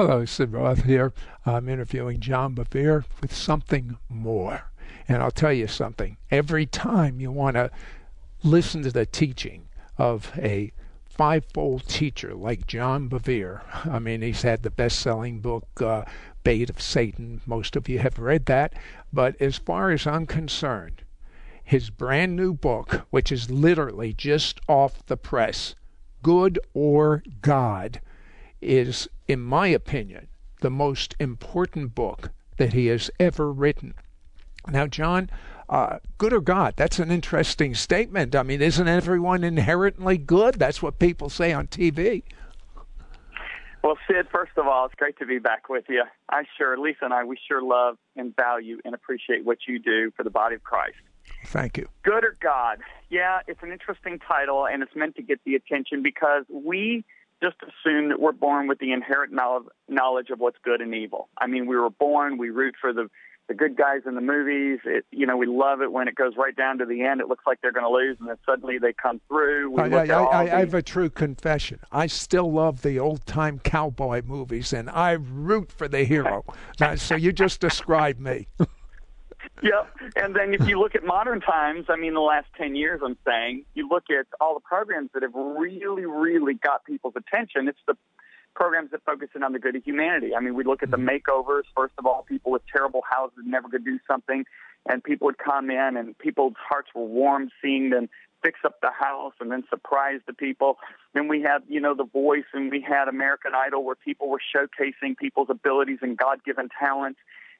Hello, Sid Roth here. I'm interviewing John Bevere with something more. And I'll tell you something. Every time you want to listen to the teaching of a fivefold teacher like John Bevere, I mean, he's had the best selling book, uh, Bait of Satan. Most of you have read that. But as far as I'm concerned, his brand new book, which is literally just off the press, Good or God, is, in my opinion, the most important book that he has ever written. Now, John, uh, good or God? That's an interesting statement. I mean, isn't everyone inherently good? That's what people say on TV. Well, Sid, first of all, it's great to be back with you. I sure, Lisa and I, we sure love and value and appreciate what you do for the body of Christ. Thank you. Good or God? Yeah, it's an interesting title, and it's meant to get the attention because we just assume that we're born with the inherent knowledge of what's good and evil. I mean, we were born, we root for the the good guys in the movies. It, you know, we love it when it goes right down to the end. It looks like they're going to lose, and then suddenly they come through. Oh, I, I, I, I have a true confession. I still love the old time cowboy movies, and I root for the hero. now, so you just described me. yep. And then if you look at modern times, I mean, the last 10 years, I'm saying, you look at all the programs that have really, really got people's attention. It's the programs that focus in on the good of humanity. I mean, we look at the mm-hmm. makeovers. First of all, people with terrible houses never could do something, and people would come in, and people's hearts were warmed seeing them fix up the house and then surprise the people. Then we had, you know, The Voice, and we had American Idol, where people were showcasing people's abilities and God-given talents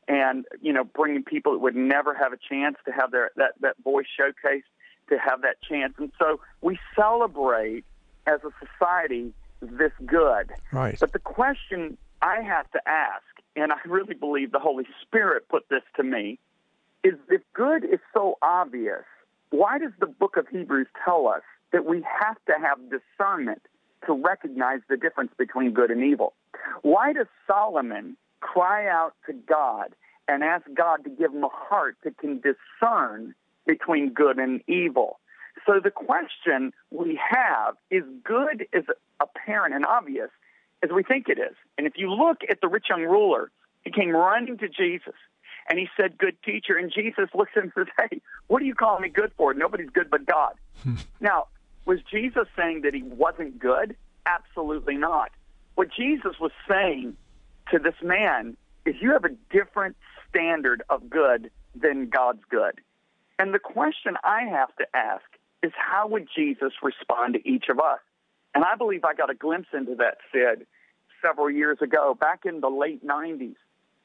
and you know bringing people that would never have a chance to have their that that voice showcased to have that chance. And so we celebrate as a society this good. Right. But the question i have to ask and i really believe the holy spirit put this to me is if good is so obvious why does the book of hebrews tell us that we have to have discernment to recognize the difference between good and evil? Why does solomon cry out to God and ask God to give him a heart that can discern between good and evil. So the question we have is good is apparent and obvious as we think it is. And if you look at the rich young ruler, he came running to Jesus and he said, Good teacher. And Jesus looks at him and says, Hey, what are you calling me good for? Nobody's good but God. now, was Jesus saying that he wasn't good? Absolutely not. What Jesus was saying to this man is you have a different standard of good than God's good. And the question I have to ask is how would Jesus respond to each of us? And I believe I got a glimpse into that, Sid, several years ago. Back in the late 90s,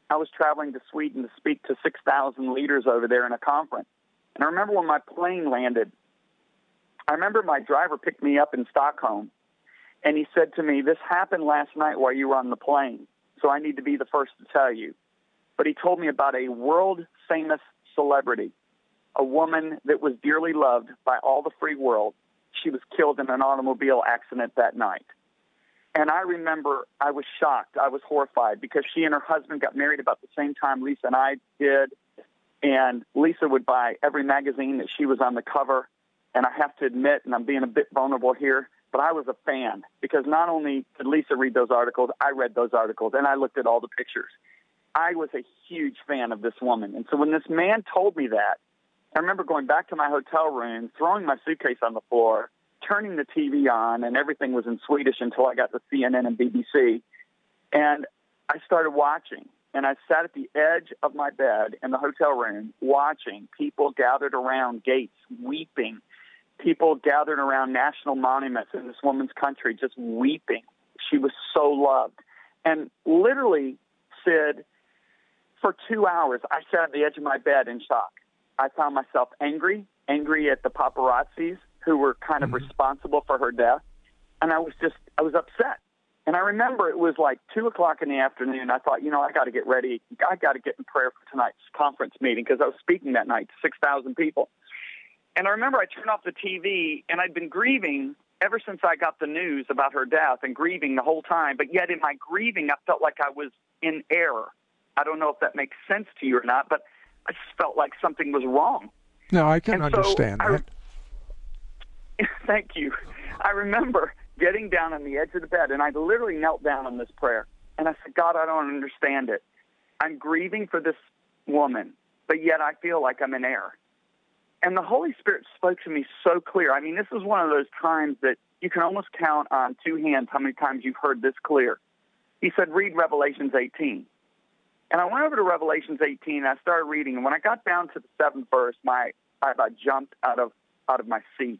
I was traveling to Sweden to speak to 6,000 leaders over there in a conference. And I remember when my plane landed, I remember my driver picked me up in Stockholm, and he said to me, This happened last night while you were on the plane so I need to be the first to tell you. But he told me about a world famous celebrity, a woman that was dearly loved by all the free world. She was killed in an automobile accident that night. And I remember I was shocked. I was horrified because she and her husband got married about the same time Lisa and I did. And Lisa would buy every magazine that she was on the cover. And I have to admit, and I'm being a bit vulnerable here, but I was a fan because not only did Lisa read those articles, I read those articles and I looked at all the pictures. I was a huge fan of this woman. And so when this man told me that, I remember going back to my hotel room, throwing my suitcase on the floor, turning the TV on, and everything was in Swedish until I got to CNN and BBC. And I started watching. And I sat at the edge of my bed in the hotel room watching people gathered around gates weeping people gathered around national monuments in this woman's country just weeping. She was so loved. And literally Sid, for two hours, I sat at the edge of my bed in shock. I found myself angry, angry at the paparazzis who were kind of mm-hmm. responsible for her death. And I was just, I was upset. And I remember it was like two o'clock in the afternoon. I thought, you know, I got to get ready. I got to get in prayer for tonight's conference meeting because I was speaking that night to 6,000 people. And I remember I turned off the TV and I'd been grieving ever since I got the news about her death and grieving the whole time. But yet in my grieving, I felt like I was in error. I don't know if that makes sense to you or not, but I just felt like something was wrong. No, I can and understand so that. I, thank you. I remember getting down on the edge of the bed, and I literally knelt down in this prayer. And I said, God, I don't understand it. I'm grieving for this woman, but yet I feel like I'm in error. And the Holy Spirit spoke to me so clear. I mean, this is one of those times that you can almost count on two hands how many times you've heard this clear. He said, read Revelations 18. And I went over to Revelations 18 and I started reading. And when I got down to the seventh verse, my I about jumped out of out of my seat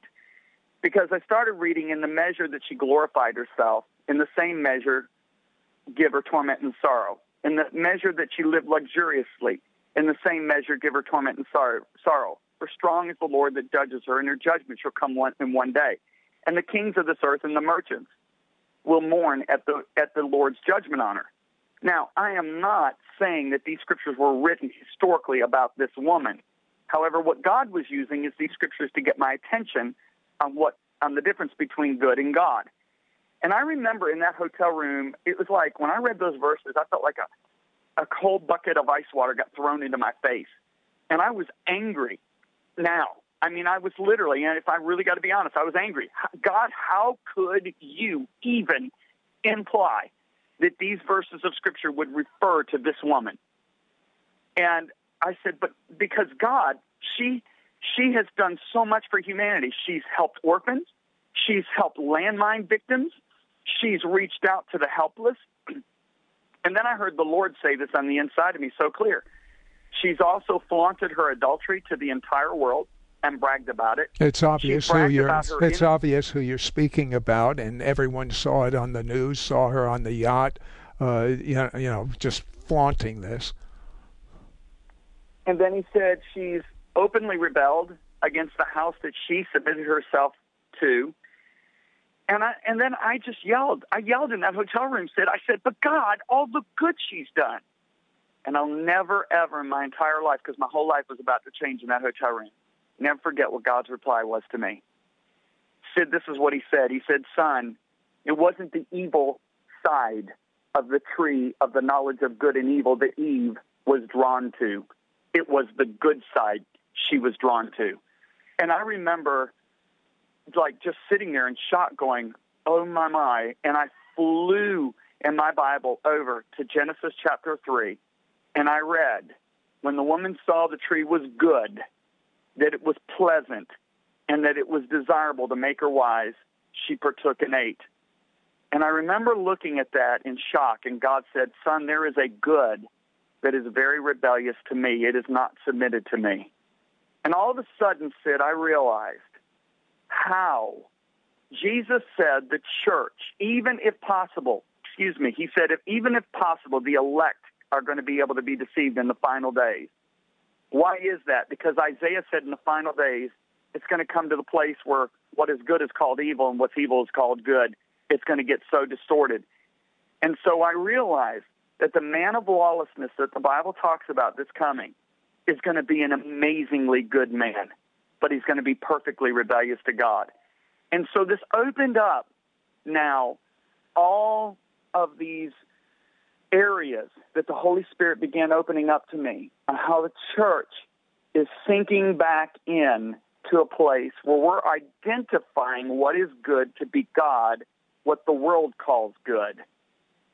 because I started reading in the measure that she glorified herself, in the same measure, give her torment and sorrow. In the measure that she lived luxuriously, in the same measure, give her torment and sorrow. For strong is the Lord that judges her, and her judgment shall come one, in one day. And the kings of this earth and the merchants will mourn at the at the Lord's judgment on her. Now, I am not saying that these scriptures were written historically about this woman. However, what God was using is these scriptures to get my attention on what on the difference between good and God. And I remember in that hotel room, it was like when I read those verses, I felt like a, a cold bucket of ice water got thrown into my face. And I was angry now. I mean, I was literally, and if I really got to be honest, I was angry. God, how could you even imply that these verses of Scripture would refer to this woman? And I said, but because God, she she has done so much for humanity. She's helped orphans. She's helped landmine victims. She's reached out to the helpless. And then I heard the Lord say this on the inside of me so clear. She's also flaunted her adultery to the entire world and bragged about it. It's obvious who you're. It's obvious who you're speaking about, and everyone saw it on the news. Saw her on the yacht. Uh, you know, you know, just flaunting this. And then he said she's openly rebelled against the house that she submitted herself to. And I and then I just yelled. I yelled in that hotel room. Said I said, "But God, all the good she's done." And I'll never ever in my entire life, because my whole life was about to change in that hotel room, never forget what God's reply was to me. Sid, this is what he said. He said, "Son, it wasn't the evil side of the tree of the knowledge of good and evil that Eve was drawn to. It was the good side she was drawn to. And I remember like just sitting there in shock going, oh my, my. And I flew in my Bible over to Genesis chapter 3 and I read, when the woman saw the tree was good, that it was pleasant, and that it was desirable to make her wise, she partook and ate. And I remember looking at that in shock, and God said, Son, there is a good that is very rebellious to me. It is not submitted to me. And all of a sudden, Sid, I realized how Jesus said the church, even if possible, excuse me, he said, if even if possible, the elect are going to be able to be deceived in the final days. Why is that? Because Isaiah said in the final days, it's going to come to the place where what is good is called evil and what's evil is called good. It's going to get so distorted. And so I realized that the man of lawlessness that the Bible talks about that's coming is going to be an amazingly good man, but he's going to be perfectly rebellious to God. And so this opened up now all of these areas that the Holy Spirit began opening up to me on how the church is sinking back in to a place where we're identifying what is good to be God, what the world calls good.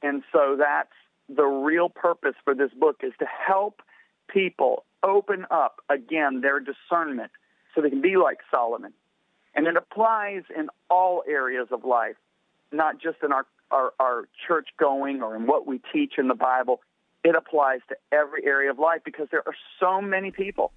And so that's the real purpose for this book is to help people open up again their discernment so they can be like Solomon. And it applies in all areas of life, not just in our, our, our church going or in what we teach in the Bible. It applies to every area of life because there are so many people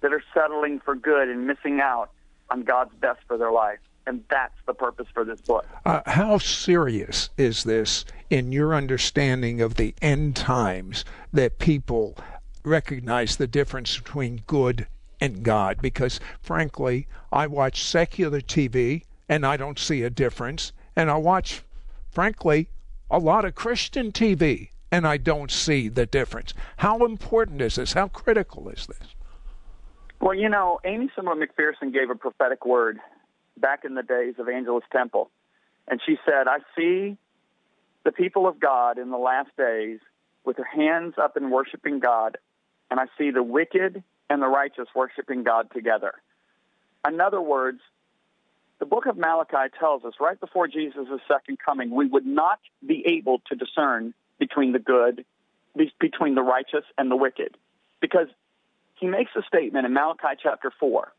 that are settling for good and missing out on God's best for their life. And that's the purpose for this book. Uh, how serious is this in your understanding of the end times that people recognize the difference between good and God because, frankly, I watch secular TV and I don't see a difference. And I watch, frankly, a lot of Christian TV and I don't see the difference. How important is this? How critical is this? Well, you know, Aimee Semple McPherson gave a prophetic word back in the days of Angelus Temple. And she said, I see the people of God in the last days with their hands up and worshiping God and I see the wicked and the righteous worshiping God together. In other words, the book of Malachi tells us right before Jesus' second coming, we would not be able to discern between the good, between the righteous and the wicked. Because he makes a statement in Malachi chapter 4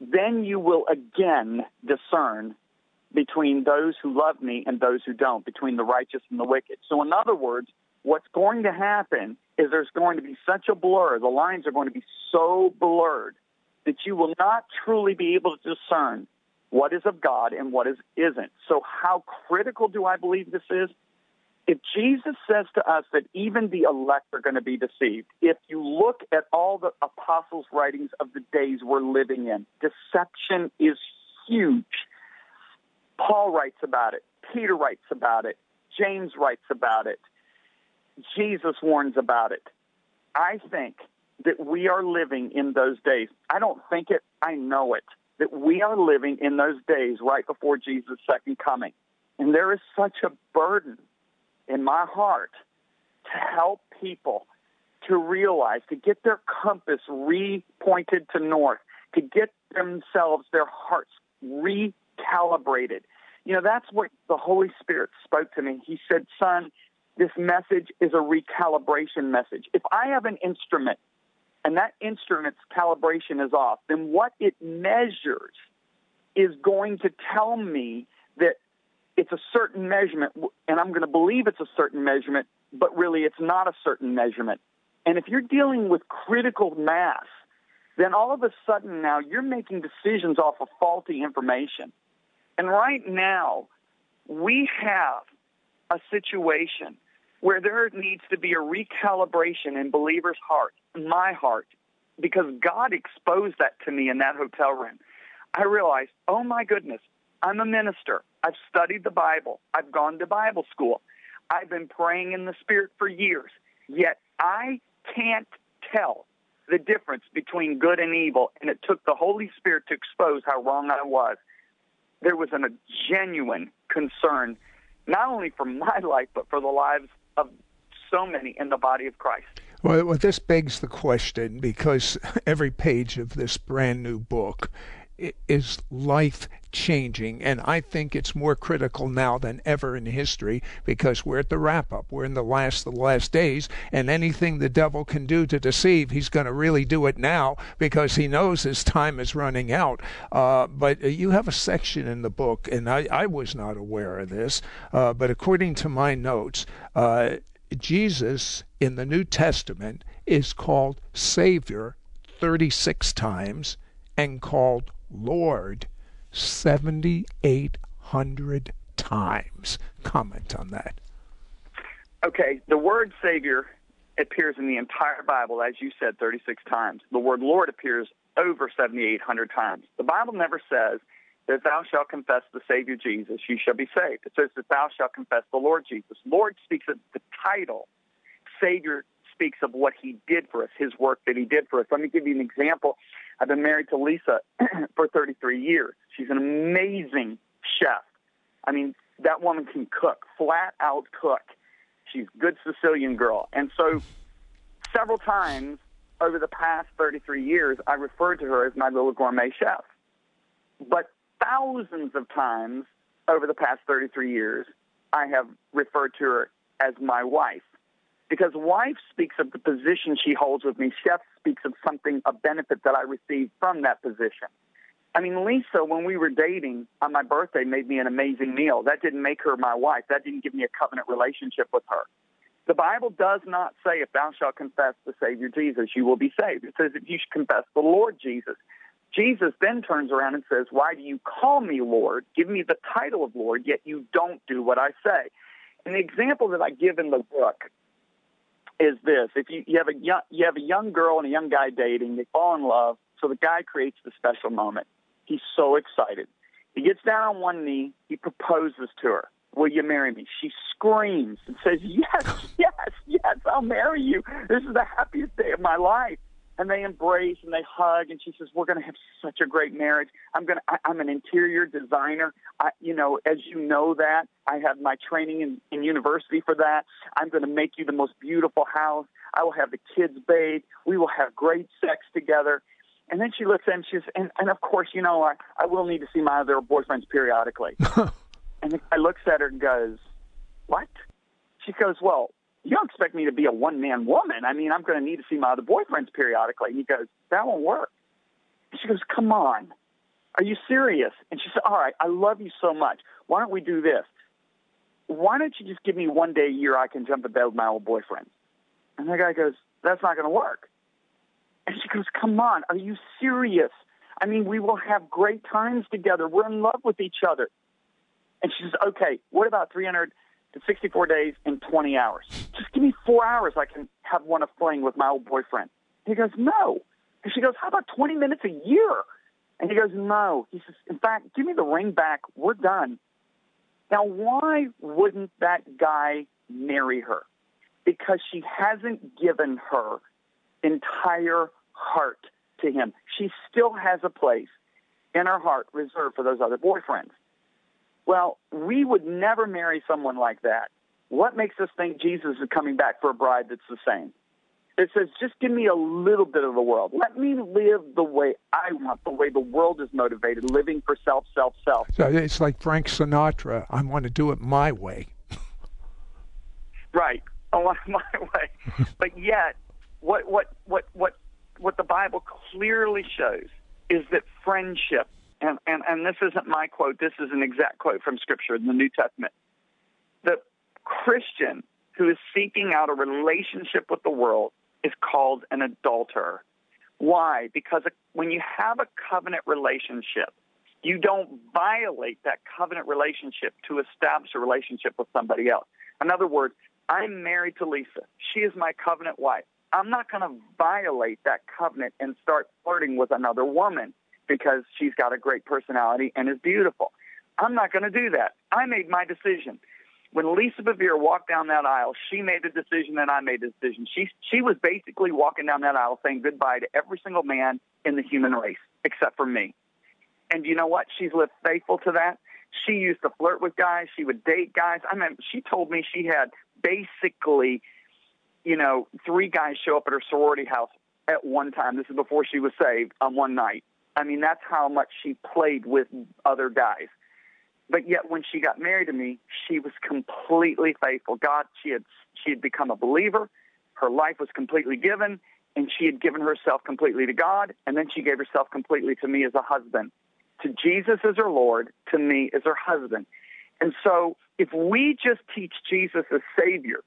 then you will again discern between those who love me and those who don't, between the righteous and the wicked. So, in other words, what's going to happen is there's going to be such a blur, the lines are going to be so blurred that you will not truly be able to discern what is of God and what is isn't. So how critical do I believe this is? If Jesus says to us that even the elect are going to be deceived, if you look at all the apostles' writings of the days we're living in, deception is huge. Paul writes about it. Peter writes about it. James writes about it. Jesus warns about it. I think that we are living in those days. I don't think it, I know it, that we are living in those days right before Jesus' second coming. And there is such a burden in my heart to help people to realize, to get their compass re-pointed to north, to get themselves, their hearts recalibrated. You know, that's what the Holy Spirit spoke to me. He said, Son, this message is a recalibration message. If I have an instrument and that instrument's calibration is off, then what it measures is going to tell me that it's a certain measurement, and I'm going to believe it's a certain measurement, but really it's not a certain measurement. And if you're dealing with critical mass, then all of a sudden now you're making decisions off of faulty information. And right now, we have a situation where there needs to be a recalibration in believers' heart, my heart, because God exposed that to me in that hotel room. I realized, oh my goodness, I'm a minister. I've studied the Bible. I've gone to Bible school. I've been praying in the Spirit for years. Yet I can't tell the difference between good and evil. And it took the Holy Spirit to expose how wrong I was. There was an, a genuine concern, not only for my life, but for the lives of so many in the body of Christ. Well, well, this begs the question because every page of this brand new book is life changing. And I think it's more critical now than ever in history because we're at the wrap up. We're in the last, the last days. And anything the devil can do to deceive, he's going to really do it now because he knows his time is running out. Uh, but you have a section in the book, and I, I was not aware of this, uh, but according to my notes, uh, Jesus in the New Testament is called Savior 36 times and called Lord 7,800 times. Comment on that. Okay, the word Savior appears in the entire Bible, as you said, 36 times. The word Lord appears over 7,800 times. The Bible never says that thou shalt confess the Savior Jesus, you shall be saved. It says that thou shalt confess the Lord Jesus. Lord speaks of the title. Savior speaks of what he did for us, his work that he did for us. Let me give you an example. I've been married to Lisa for 33 years. She's an amazing chef. I mean, that woman can cook, flat out cook. She's a good Sicilian girl. And so several times over the past 33 years, I referred to her as my little gourmet chef. But thousands of times over the past 33 years, I have referred to her as my wife because wife speaks of the position she holds with me. Chef speaks of something, a benefit that I received from that position. I mean, Lisa, when we were dating on my birthday, made me an amazing meal. That didn't make her my wife. That didn't give me a covenant relationship with her. The Bible does not say, if thou shalt confess the Savior Jesus, you will be saved. It says, if you should confess the Lord Jesus. Jesus then turns around and says, Why do you call me Lord? Give me the title of Lord, yet you don't do what I say. And the example that I give in the book is this: if you, you have a young, you have a young girl and a young guy dating, they fall in love. So the guy creates the special moment. He's so excited. He gets down on one knee. He proposes to her. Will you marry me? She screams and says, Yes, yes, yes, I'll marry you. This is the happiest day of my life and they embrace and they hug and she says we're going to have such a great marriage. I'm going to i'm an interior designer. I you know as you know that i have my training in, in university for that. I'm going to make you the most beautiful house. I will have the kids bathe. We will have great sex together. And then she looks at him she says and, and of course you know i i will need to see my other boyfriends periodically. And the guy looks at her and goes what? She goes well you don't expect me to be a one man woman. I mean, I'm going to need to see my other boyfriends periodically. And he goes, that won't work. And she goes, come on. Are you serious? And she said, all right, I love you so much. Why don't we do this? Why don't you just give me one day a year I can jump in bed with my old boyfriend? And the guy goes, that's not going to work. And she goes, come on, are you serious? I mean, we will have great times together. We're in love with each other. And she says, okay, what about 364 days and 20 hours? Just give me four hours. I can have one of fling with my old boyfriend. He goes, no. And she goes, how about 20 minutes a year? And he goes, no. He says, in fact, give me the ring back. We're done. Now, why wouldn't that guy marry her? Because she hasn't given her entire heart to him. She still has a place in her heart reserved for those other boyfriends. Well, we would never marry someone like that. What makes us think Jesus is coming back for a bride that's the same? It says, just give me a little bit of the world. Let me live the way I want, the way the world is motivated, living for self, self, self. So it's like Frank Sinatra. I want to do it my way. right. I want it my way. but yet, what, what, what, what, what the Bible clearly shows is that friendship, and, and, and this isn't my quote, this is an exact quote from Scripture in the New Testament. The Christian who is seeking out a relationship with the world is called an adulterer. Why? Because when you have a covenant relationship, you don't violate that covenant relationship to establish a relationship with somebody else. In other words, I'm married to Lisa. She is my covenant wife. I'm not going to violate that covenant and start flirting with another woman because she's got a great personality and is beautiful. I'm not going to do that. I made my decision when Lisa Bevere walked down that aisle, she made a decision and I made a decision. She she was basically walking down that aisle saying goodbye to every single man in the human race except for me. And you know what? She's lived faithful to that. She used to flirt with guys. She would date guys. I mean, she told me she had basically, you know, three guys show up at her sorority house at one time. This is before she was saved on one night. I mean, that's how much she played with other guys. But yet, when she got married to me, she was completely faithful. God, she had she had become a believer. Her life was completely given, and she had given herself completely to God. And then she gave herself completely to me as a husband, to Jesus as her Lord, to me as her husband. And so, if we just teach Jesus as Savior,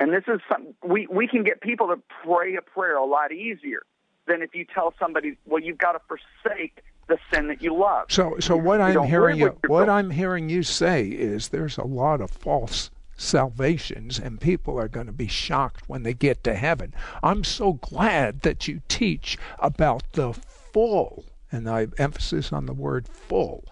and this is something we we can get people to pray a prayer a lot easier than if you tell somebody, well, you've got to forsake the sin that you love. So, so what you I'm hearing you, what I'm hearing you say is there's a lot of false salvations and people are going to be shocked when they get to heaven. I'm so glad that you teach about the full and I emphasis on the word full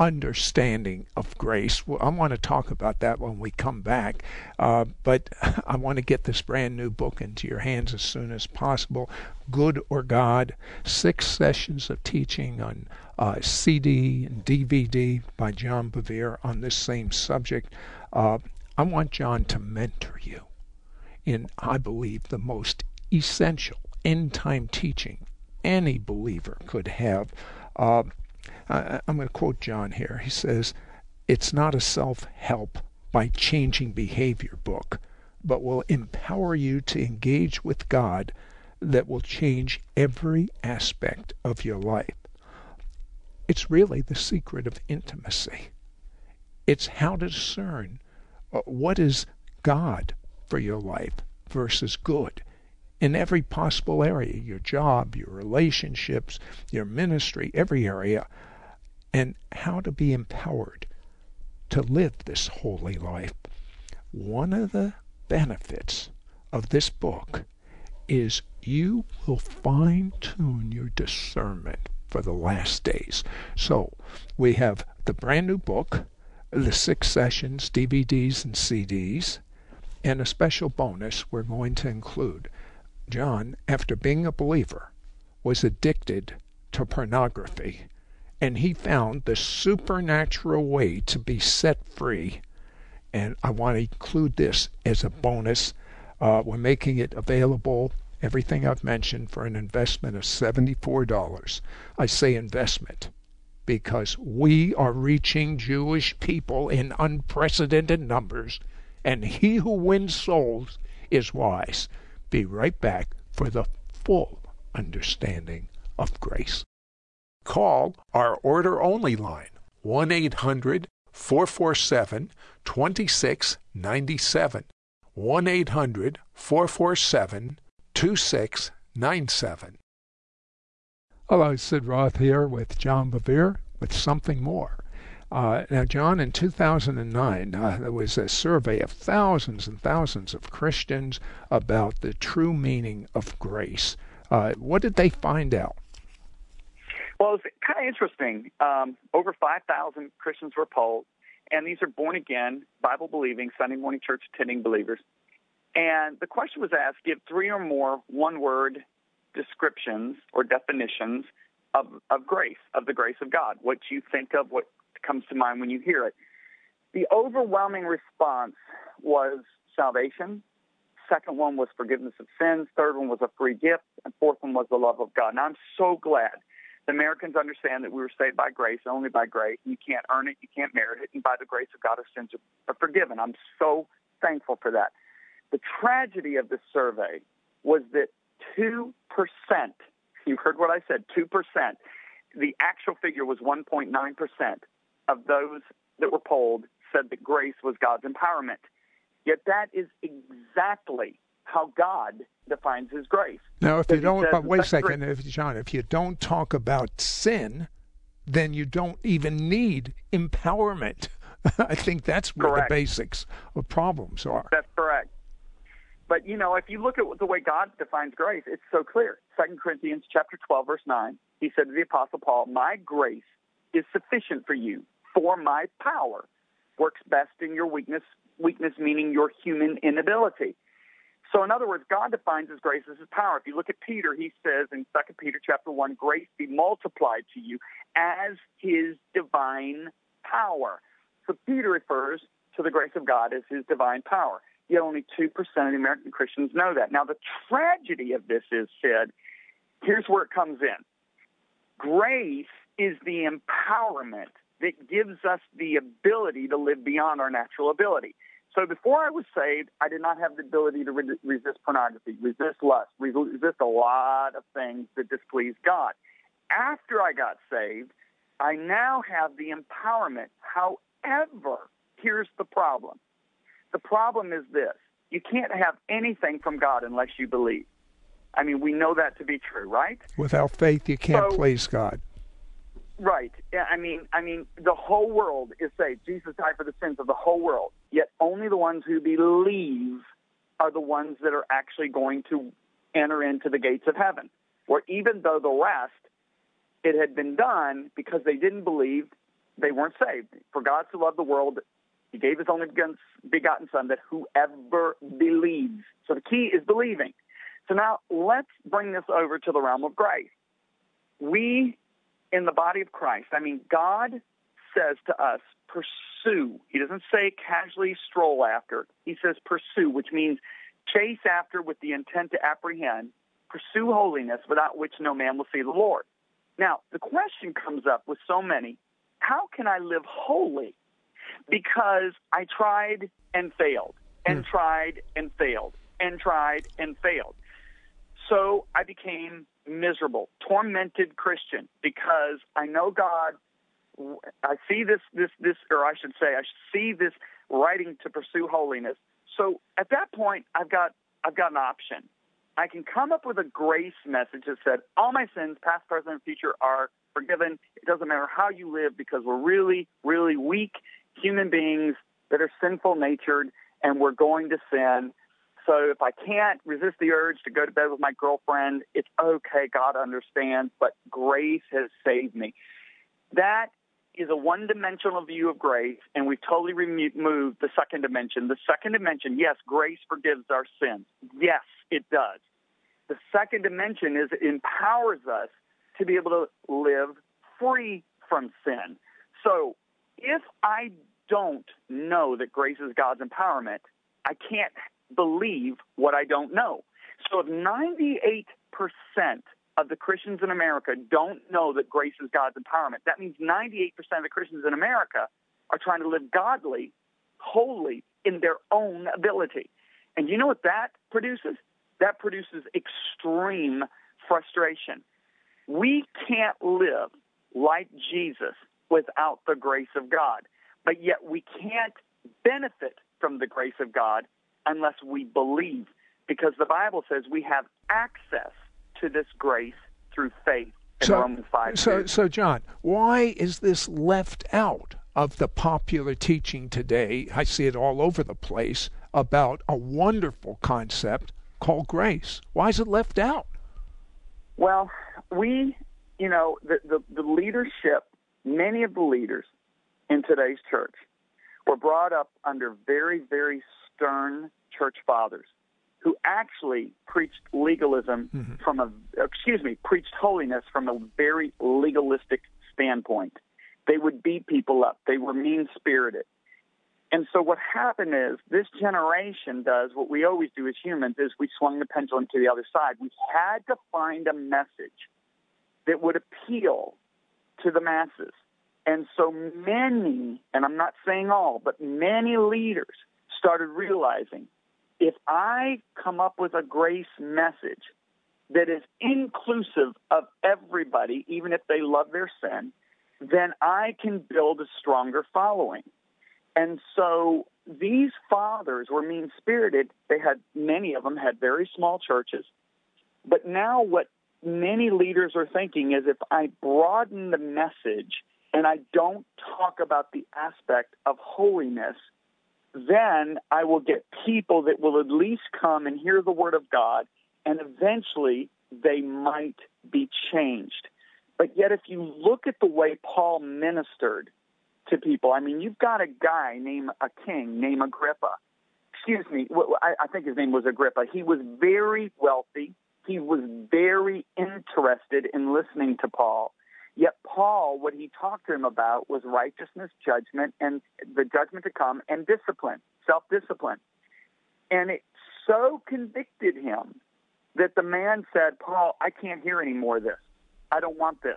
understanding of grace. I want to talk about that when we come back, uh, but I want to get this brand new book into your hands as soon as possible. Good or God, six sessions of teaching on uh, CD and DVD by John Bevere on this same subject. Uh, I want John to mentor you in, I believe, the most essential end time teaching any believer could have. I, I'm going to quote John here. He says, It's not a self help by changing behavior book, but will empower you to engage with God that will change every aspect of your life. It's really the secret of intimacy. It's how to discern uh, what is God for your life versus good in every possible area your job, your relationships, your ministry, every area and how to be empowered to live this holy life. One of the benefits of this book is you will fine tune your discernment for the last days. So we have the brand new book, the six sessions, DVDs and CDs, and a special bonus we're going to include. John, after being a believer, was addicted to pornography and he found the supernatural way to be set free. And I want to include this as a bonus. Uh, we're making it available, everything I've mentioned, for an investment of $74. I say investment because we are reaching Jewish people in unprecedented numbers and he who wins souls is wise. Be right back for the full understanding of grace. Call our order only line 1 800 447 2697. 1 800 447 2697. Hello, Sid Roth here with John Bevere with something more. Uh, now, John, in 2009, uh, there was a survey of thousands and thousands of Christians about the true meaning of grace. Uh, what did they find out? Well, it's kind of interesting. Um, over 5,000 Christians were polled, and these are born again, Bible believing, Sunday morning church attending believers. And the question was asked give three or more one word descriptions or definitions of, of grace, of the grace of God, what you think of, what comes to mind when you hear it. The overwhelming response was salvation. Second one was forgiveness of sins. Third one was a free gift. And fourth one was the love of God. And I'm so glad the Americans understand that we were saved by grace, only by grace. You can't earn it, you can't merit it, and by the grace of God, our sins are forgiven. I'm so thankful for that. The tragedy of this survey was that 2%, you heard what I said, 2%, the actual figure was 1.9% of those that were polled said that grace was God's empowerment. Yet that is exactly how God defines His grace. Now, if you don't, but wait a second, if, John, if you don't talk about sin, then you don't even need empowerment. I think that's where correct. the basics of problems are. That's correct. But you know, if you look at the way God defines grace, it's so clear. Second Corinthians chapter twelve, verse nine, he said to the Apostle Paul, My grace is sufficient for you, for my power works best in your weakness, weakness meaning your human inability. So in other words, God defines his grace as his power. If you look at Peter, he says in 2 Peter chapter 1, grace be multiplied to you as his divine power. So Peter refers to the grace of God as his divine power. Yet only 2% of the American Christians know that. Now, the tragedy of this is, Sid, here's where it comes in. Grace is the empowerment that gives us the ability to live beyond our natural ability. So before I was saved, I did not have the ability to re- resist pornography, resist lust, re- resist a lot of things that displease God. After I got saved, I now have the empowerment. However, here's the problem the problem is this you can't have anything from God unless you believe. I mean, we know that to be true, right? Without faith, you can't so, please God. Right. I mean, I mean, the whole world is saved. Jesus died for the sins of the whole world. Yet only the ones who believe are the ones that are actually going to enter into the gates of heaven. Or even though the rest, it had been done because they didn't believe, they weren't saved. For God to love the world he gave his only begotten Son that whoever believes. So the key is believing. So now let's bring this over to the realm of grace. We in the body of Christ, I mean, God says to us, pursue. He doesn't say casually stroll after. He says pursue, which means chase after with the intent to apprehend, pursue holiness without which no man will see the Lord. Now, the question comes up with so many how can I live holy? because I tried and failed and mm. tried and failed and tried and failed. So I became miserable, tormented Christian because I know God. I see this, this, this, or I should say, I see this writing to pursue holiness. So at that point, I've got, I've got an option. I can come up with a grace message that said, all my sins, past, present, and future, are forgiven. It doesn't matter how you live because we're really, really weak human beings that are sinful natured and we're going to sin. So if I can't resist the urge to go to bed with my girlfriend, it's okay. God understands, but grace has saved me. That is a one dimensional view of grace, and we've totally removed the second dimension. The second dimension, yes, grace forgives our sins. Yes, it does. The second dimension is it empowers us to be able to live free from sin. So if I don't know that grace is God's empowerment, I can't believe what I don't know. So if 98% of the Christians in America don't know that grace is God's empowerment, that means 98% of the Christians in America are trying to live godly, holy, in their own ability. And you know what that produces? That produces extreme frustration. We can't live like Jesus without the grace of God, but yet we can't benefit from the grace of God unless we believe, because the Bible says we have access to this grace through faith in so, Romans 5. So, so, John, why is this left out of the popular teaching today? I see it all over the place about a wonderful concept called grace. Why is it left out? Well, we, you know, the, the, the leadership, many of the leaders in today's church were brought up under very, very stern church fathers who actually preached legalism mm-hmm. from a, excuse me, preached holiness from a very legalistic standpoint. They would beat people up. They were mean spirited. And so what happened is this generation does what we always do as humans is we swung the pendulum to the other side. We had to find a message that would appeal to the masses. And so many, and I'm not saying all, but many leaders started realizing if I come up with a grace message that is inclusive of everybody, even if they love their sin, then I can build a stronger following. And so these fathers were mean spirited. They had, many of them had very small churches. But now what many leaders are thinking is if I broaden the message and I don't talk about the aspect of holiness, then I will get people that will at least come and hear the word of God, and eventually they might be changed. But yet, if you look at the way Paul ministered to people, I mean, you've got a guy named a king named Agrippa. Excuse me, I think his name was Agrippa. He was very wealthy. He was very interested in listening to Paul. Yet Paul, what he talked to him about was righteousness, judgment, and the judgment to come, and discipline, self discipline. And it so convicted him that the man said, Paul, I can't hear any more of this. I don't want this.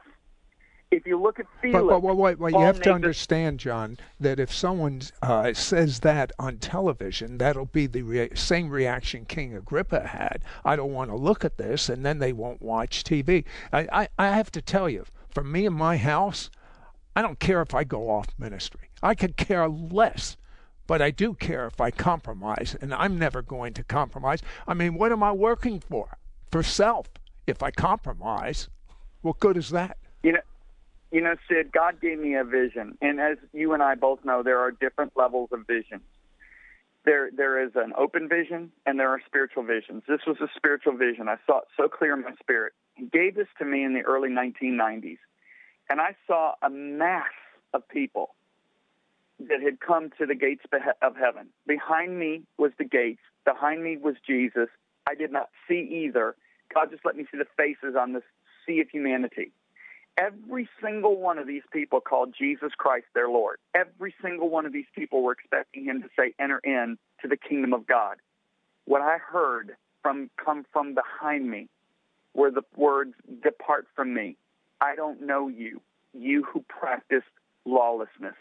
If you look at Felix, but, but, but wait, wait, you have to understand, John, that if someone uh, says that on television, that'll be the rea- same reaction King Agrippa had. I don't want to look at this, and then they won't watch TV. I, I, I have to tell you, for me and my house, I don't care if I go off ministry. I could care less. But I do care if I compromise, and I'm never going to compromise. I mean, what am I working for? For self. If I compromise, what good is that? You know, you know, Sid, God gave me a vision, and as you and I both know, there are different levels of visions. There, there is an open vision, and there are spiritual visions. This was a spiritual vision. I saw it so clear in my spirit. Gave this to me in the early 1990s. And I saw a mass of people that had come to the gates of heaven. Behind me was the gates. Behind me was Jesus. I did not see either. God just let me see the faces on this sea of humanity. Every single one of these people called Jesus Christ their Lord. Every single one of these people were expecting him to say, enter in to the kingdom of God. What I heard from come from behind me were the words, Depart from me. I don't know you, you who practice lawlessness.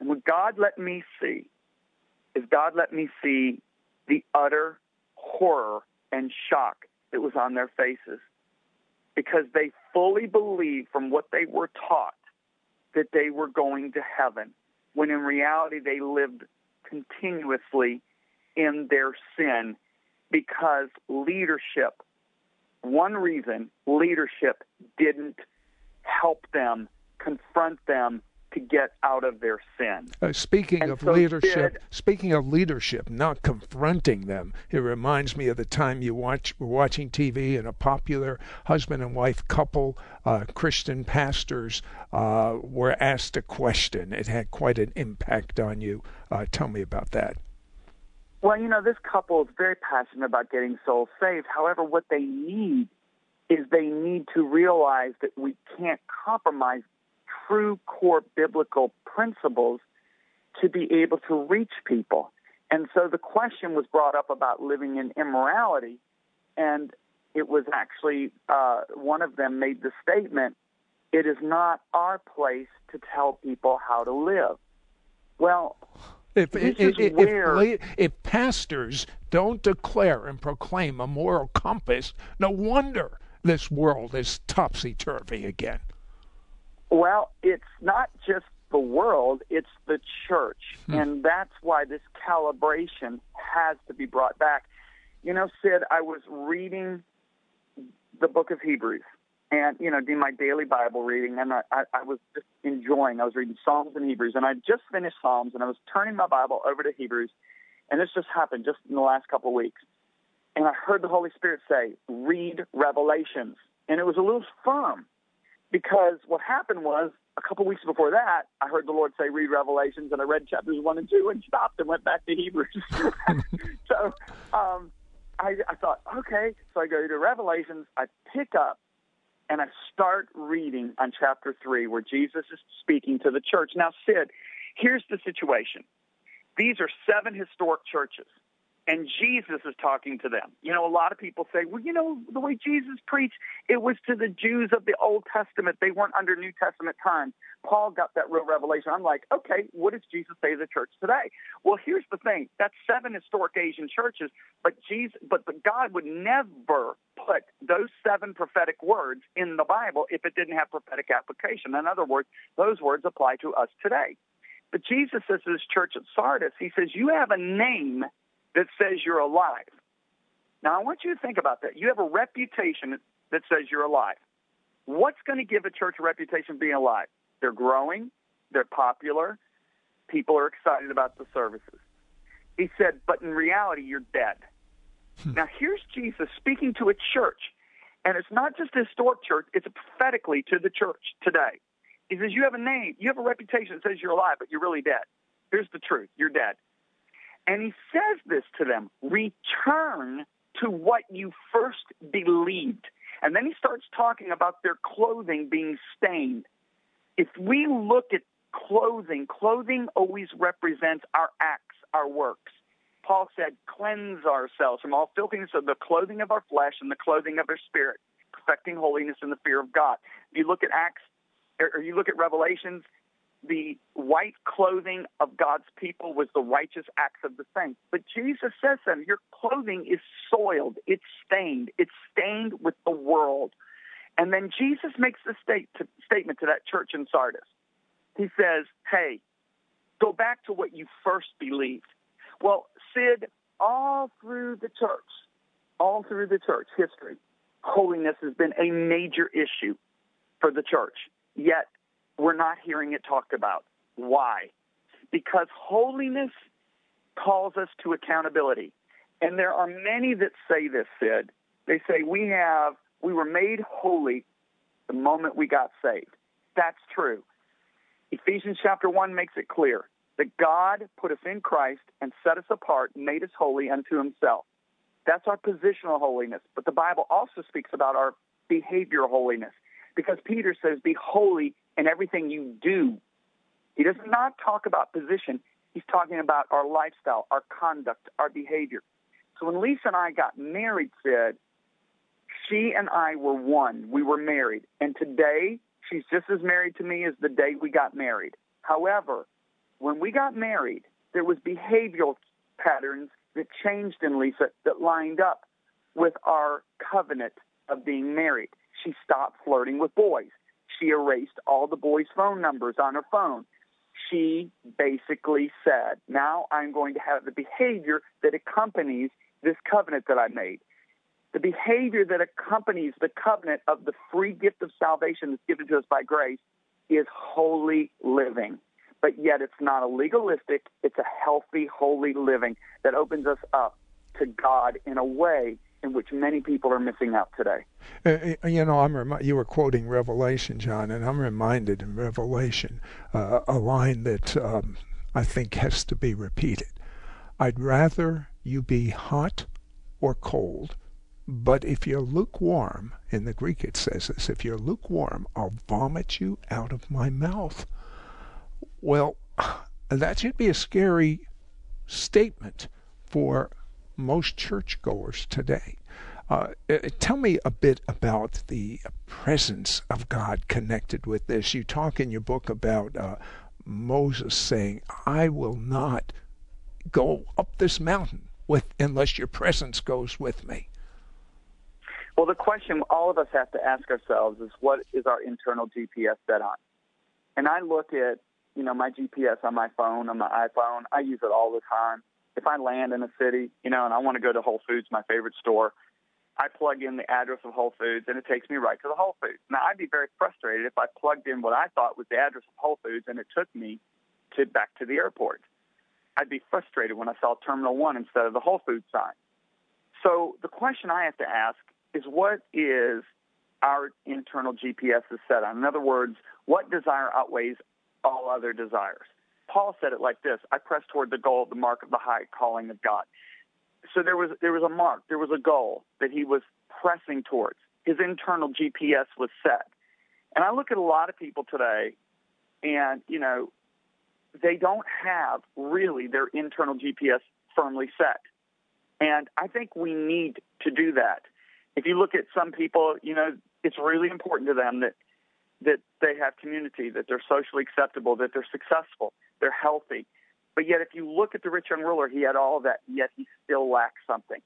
And what God let me see is God let me see the utter horror and shock that was on their faces because they fully believed from what they were taught that they were going to heaven, when in reality they lived continuously in their sin because leadership one reason leadership didn't help them, confront them to get out of their sin. Uh, speaking and of so leadership, did, speaking of leadership, not confronting them, it reminds me of the time you watch were watching TV and a popular husband and wife couple, uh, Christian pastors, uh, were asked a question. It had quite an impact on you. Uh, tell me about that. Well, you know, this couple is very passionate about getting souls saved. However, what they need is they need to realize that we can't compromise true core biblical principles to be able to reach people. And so the question was brought up about living in immorality, and it was actually uh, one of them made the statement it is not our place to tell people how to live. Well, If, this if, is if, where if, if pastors don't declare and proclaim a moral compass, no wonder this world is topsy turvy again. Well, it's not just the world, it's the church. Hmm. And that's why this calibration has to be brought back. You know, Sid, I was reading the book of Hebrews and, you know, doing my daily Bible reading, and I, I, I was just enjoying. I was reading Psalms and Hebrews, and I just finished Psalms, and I was turning my Bible over to Hebrews, and this just happened just in the last couple of weeks. And I heard the Holy Spirit say, read Revelations. And it was a little firm because what happened was a couple of weeks before that, I heard the Lord say, read Revelations, and I read chapters one and two and stopped and went back to Hebrews. so um, I, I thought, okay. So I go to Revelations, I pick up, and I start reading on chapter three where Jesus is speaking to the church. Now, Sid, here's the situation. These are seven historic churches and Jesus is talking to them. You know, a lot of people say, well, you know, the way Jesus preached, it was to the Jews of the Old Testament. They weren't under New Testament times. Paul got that real revelation. I'm like, okay, what does Jesus say to the church today? Well, here's the thing. That's seven historic Asian churches, but Jesus, but God would never put those seven prophetic words in the Bible if it didn't have prophetic application. In other words, those words apply to us today. But Jesus says to this church at Sardis, he says, you have a name that says you're alive. Now, I want you to think about that. You have a reputation that says you're alive. What's going to give a church a reputation of being alive? They're growing, they're popular, people are excited about the services. He said, but in reality, you're dead. Hmm. now, here's Jesus speaking to a church, and it's not just a historic church, it's prophetically to the church today. He says, You have a name, you have a reputation that says you're alive, but you're really dead. Here's the truth you're dead. And he says this to them return to what you first believed. And then he starts talking about their clothing being stained. If we look at clothing, clothing always represents our acts, our works. Paul said, cleanse ourselves from all filthiness of the clothing of our flesh and the clothing of our spirit, perfecting holiness in the fear of God. If you look at Acts, or you look at Revelations, the white clothing of God's people was the righteous acts of the saints. But Jesus says to them, your clothing is soiled, it's stained, it's stained with the world. And then Jesus makes the state to, statement to that church in Sardis. He says, hey, go back to what you first believed. Well, Sid, all through the church, all through the church history, holiness has been a major issue for the church. Yet we're not hearing it talked about. Why? Because holiness calls us to accountability. And there are many that say this, Sid. They say we have we were made holy the moment we got saved. That's true. Ephesians chapter 1 makes it clear that God put us in Christ and set us apart, made us holy unto himself. That's our positional holiness. But the Bible also speaks about our behavioral holiness because Peter says, Be holy in everything you do. He does not talk about position. He's talking about our lifestyle, our conduct, our behavior. So when Lisa and I got married, Sid, she and I were one. We were married. And today, she's just as married to me as the day we got married. However, when we got married, there was behavioral patterns that changed in Lisa that lined up with our covenant of being married. She stopped flirting with boys. She erased all the boys' phone numbers on her phone. She basically said, now I'm going to have the behavior that accompanies this covenant that I made. The behavior that accompanies the covenant of the free gift of salvation that's given to us by grace is holy living. But yet it's not a legalistic, it's a healthy, holy living that opens us up to God in a way in which many people are missing out today. Uh, you know, I'm remi- you were quoting Revelation, John, and I'm reminded in Revelation uh, a line that um, I think has to be repeated. I'd rather you be hot or cold, but if you're lukewarm, in the Greek it says this, if you're lukewarm, I'll vomit you out of my mouth. Well, that should be a scary statement for most churchgoers today. Uh, uh, tell me a bit about the presence of God connected with this. You talk in your book about uh, Moses saying, I will not go up this mountain with unless your presence goes with me. Well, the question all of us have to ask ourselves is what is our internal GPS set on? And I look at, you know, my GPS on my phone, on my iPhone. I use it all the time. If I land in a city, you know, and I want to go to Whole Foods, my favorite store, I plug in the address of Whole Foods and it takes me right to the Whole Foods. Now, I'd be very frustrated if I plugged in what I thought was the address of Whole Foods and it took me to back to the airport. I'd be frustrated when I saw Terminal 1 instead of the Whole Foods sign. So the question I have to ask is what is our internal GPS is set on? In other words, what desire outweighs all other desires? Paul said it like this I press toward the goal, the mark of the high calling of God. So there was there was a mark, there was a goal that he was pressing towards. His internal GPS was set. And I look at a lot of people today and, you know, they don't have really their internal GPS firmly set. And I think we need to do that. If you look at some people, you know, it's really important to them that that they have community, that they're socially acceptable, that they're successful, they're healthy. But yet, if you look at the rich young ruler, he had all of that, yet he still lacks something.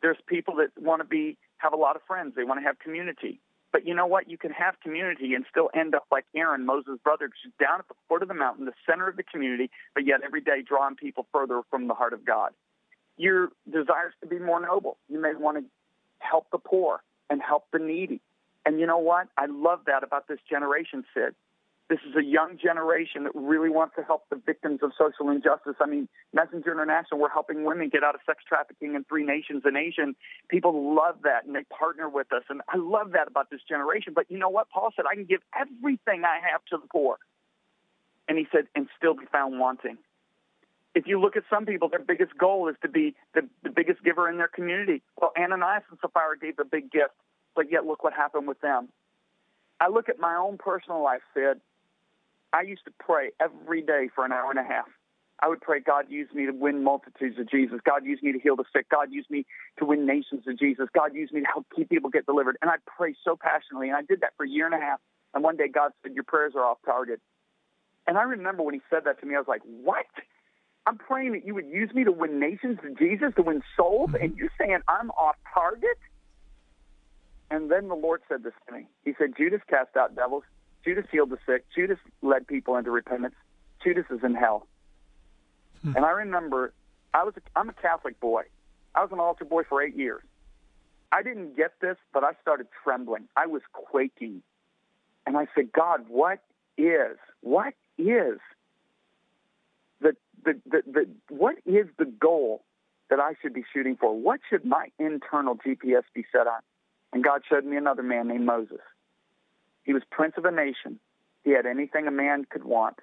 There's people that want to be have a lot of friends, they want to have community. But you know what? You can have community and still end up like Aaron, Moses' brother, just down at the foot of the mountain, the center of the community, but yet every day drawing people further from the heart of God. Your desires to be more noble. You may want to help the poor and help the needy. And you know what? I love that about this generation, Sid. This is a young generation that really wants to help the victims of social injustice. I mean, Messenger International, we're helping women get out of sex trafficking in three nations in Asia. People love that and they partner with us. And I love that about this generation. But you know what? Paul said, I can give everything I have to the poor. And he said, and still be found wanting. If you look at some people, their biggest goal is to be the, the biggest giver in their community. Well, Ananias and Sapphira gave a big gift but yet look what happened with them. I look at my own personal life, Sid. I used to pray every day for an hour and a half. I would pray, God, use me to win multitudes of Jesus. God, use me to heal the sick. God, use me to win nations of Jesus. God, use me to help keep people get delivered. And I'd pray so passionately. And I did that for a year and a half. And one day God said, Your prayers are off target. And I remember when he said that to me, I was like, What? I'm praying that you would use me to win nations to Jesus, to win souls, and mm-hmm. you're saying I'm off target? And then the Lord said this to me. He said, Judas cast out devils. Judas healed the sick. Judas led people into repentance. Judas is in hell. Hmm. And I remember, I was a, I'm a Catholic boy. I was an altar boy for eight years. I didn't get this, but I started trembling. I was quaking. And I said, God, what is, what is the, the, the, the, what is the goal that I should be shooting for? What should my internal GPS be set on? And God showed me another man named Moses. He was prince of a nation. He had anything a man could want.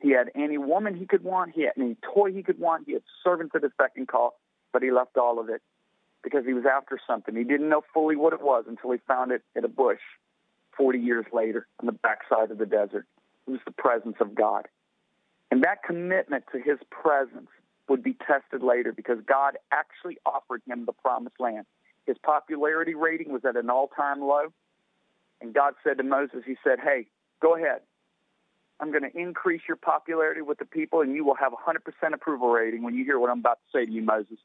He had any woman he could want. He had any toy he could want. He had servants at his beck and call, but he left all of it because he was after something. He didn't know fully what it was until he found it in a bush 40 years later on the backside of the desert. It was the presence of God. And that commitment to his presence would be tested later because God actually offered him the promised land. His popularity rating was at an all time low. And God said to Moses, He said, Hey, go ahead. I'm going to increase your popularity with the people, and you will have a 100% approval rating when you hear what I'm about to say to you, Moses.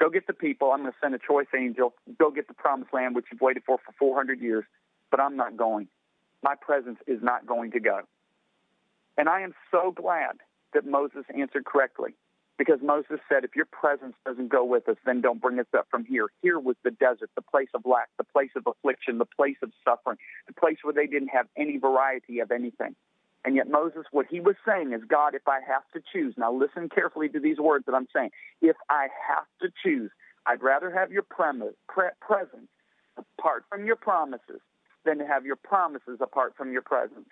Go get the people. I'm going to send a choice angel. Go get the promised land, which you've waited for for 400 years. But I'm not going. My presence is not going to go. And I am so glad that Moses answered correctly because Moses said, if your presence doesn't go with us, then don't bring us up from here. Here was the desert, the place of lack, the place of affliction, the place of suffering, the place where they didn't have any variety of anything. And yet, Moses, what he was saying is, God, if I have to choose, now listen carefully to these words that I'm saying. If I have to choose, I'd rather have your presence apart from your promises than to have your promises apart from your presence.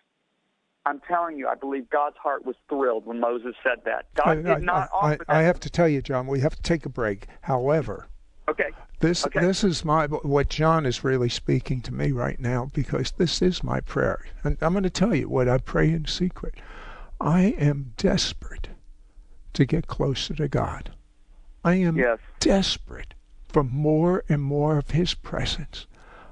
I'm telling you, I believe God's heart was thrilled when Moses said that. God I, did not I, offer I, I have to tell you, John, we have to take a break. However, okay. This okay. this is my what John is really speaking to me right now because this is my prayer, and I'm going to tell you what I pray in secret. I am desperate to get closer to God. I am yes. desperate for more and more of His presence.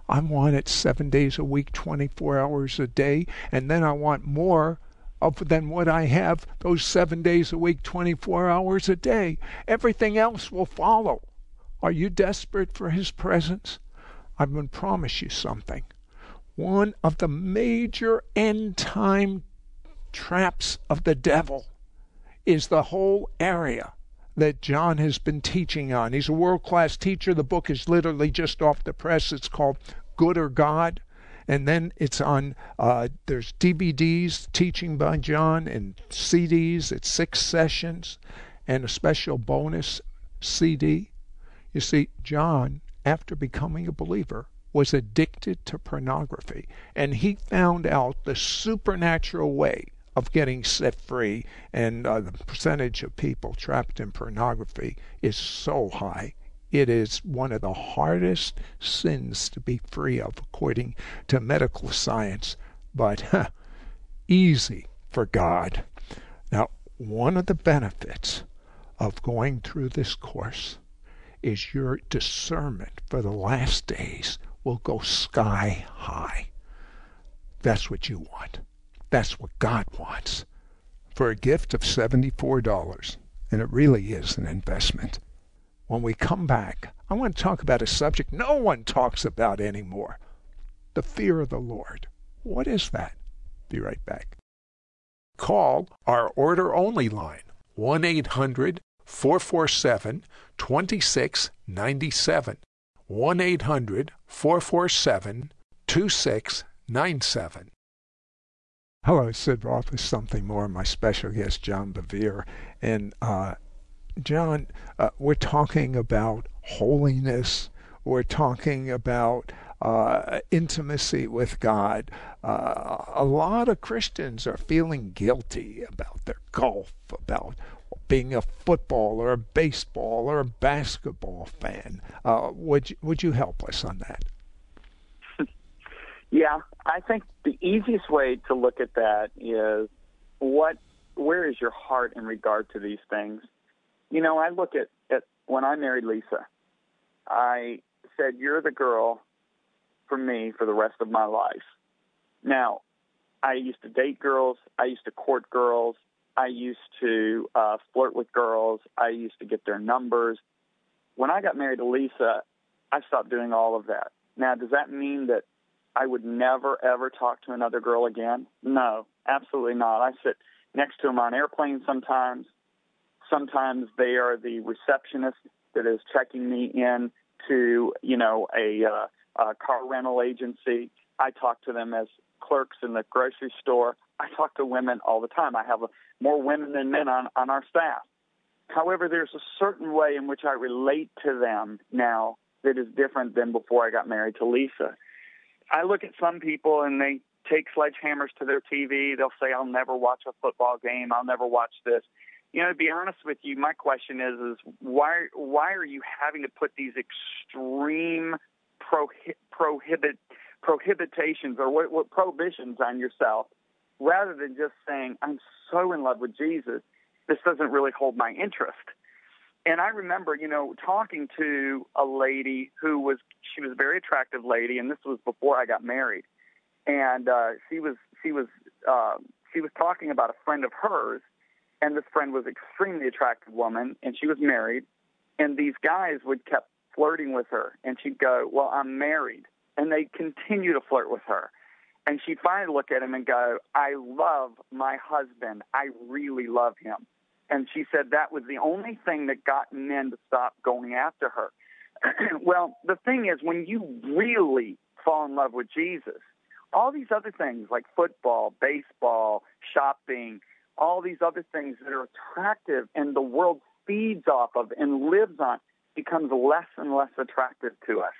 I want it seven days a week, 24 hours a day, and then I want more of than what I have those seven days a week, 24 hours a day. Everything else will follow. Are you desperate for His presence? I'm going to promise you something. One of the major end time traps of the devil is the whole area that John has been teaching on. He's a world class teacher. The book is literally just off the press. It's called Good or God. And then it's on, uh, there's DVDs teaching by John and CDs. It's six sessions and a special bonus CD. You see, John, after becoming a believer, was addicted to pornography. And he found out the supernatural way of getting set free, and uh, the percentage of people trapped in pornography is so high. It is one of the hardest sins to be free of, according to medical science, but huh, easy for God. Now, one of the benefits of going through this course is your discernment for the last days will go sky high. That's what you want. That's what God wants. For a gift of $74, and it really is an investment. When we come back, I want to talk about a subject no one talks about anymore the fear of the Lord. What is that? Be right back. Call our order only line 1 800 447 2697. 1 800 447 2697. Hello, Sid Roth with Something More, my special guest, John Bevere. And uh, John, uh, we're talking about holiness, we're talking about uh, intimacy with God. Uh, a lot of Christians are feeling guilty about their golf, about being a football or a baseball or a basketball fan. Uh, would you, would you help us on that? Yeah, I think the easiest way to look at that is what where is your heart in regard to these things? You know, I look at, at when I married Lisa, I said, You're the girl for me for the rest of my life. Now, I used to date girls, I used to court girls, I used to uh, flirt with girls, I used to get their numbers. When I got married to Lisa, I stopped doing all of that. Now, does that mean that I would never ever talk to another girl again. No, absolutely not. I sit next to them on airplanes sometimes. Sometimes they are the receptionist that is checking me in to, you know, a, uh, a car rental agency. I talk to them as clerks in the grocery store. I talk to women all the time. I have a, more women than men on, on our staff. However, there's a certain way in which I relate to them now that is different than before I got married to Lisa. I look at some people and they take sledgehammers to their TV. They'll say, "I'll never watch a football game. I'll never watch this." You know, to be honest with you, my question is: is why why are you having to put these extreme prohi- prohibit prohibitations or what, what prohibitions on yourself, rather than just saying, "I'm so in love with Jesus, this doesn't really hold my interest." And I remember, you know, talking to a lady who was she was a very attractive lady, and this was before I got married, and uh, she was she was uh, she was talking about a friend of hers, and this friend was extremely attractive woman, and she was married, and these guys would kept flirting with her, and she'd go, "Well, I'm married," and they continue to flirt with her. And she'd finally look at him and go, I love my husband. I really love him and she said that was the only thing that got men to stop going after her. well, the thing is, when you really fall in love with Jesus, all these other things like football, baseball, shopping, all these other things that are attractive and the world feeds off of and lives on becomes less and less attractive to us.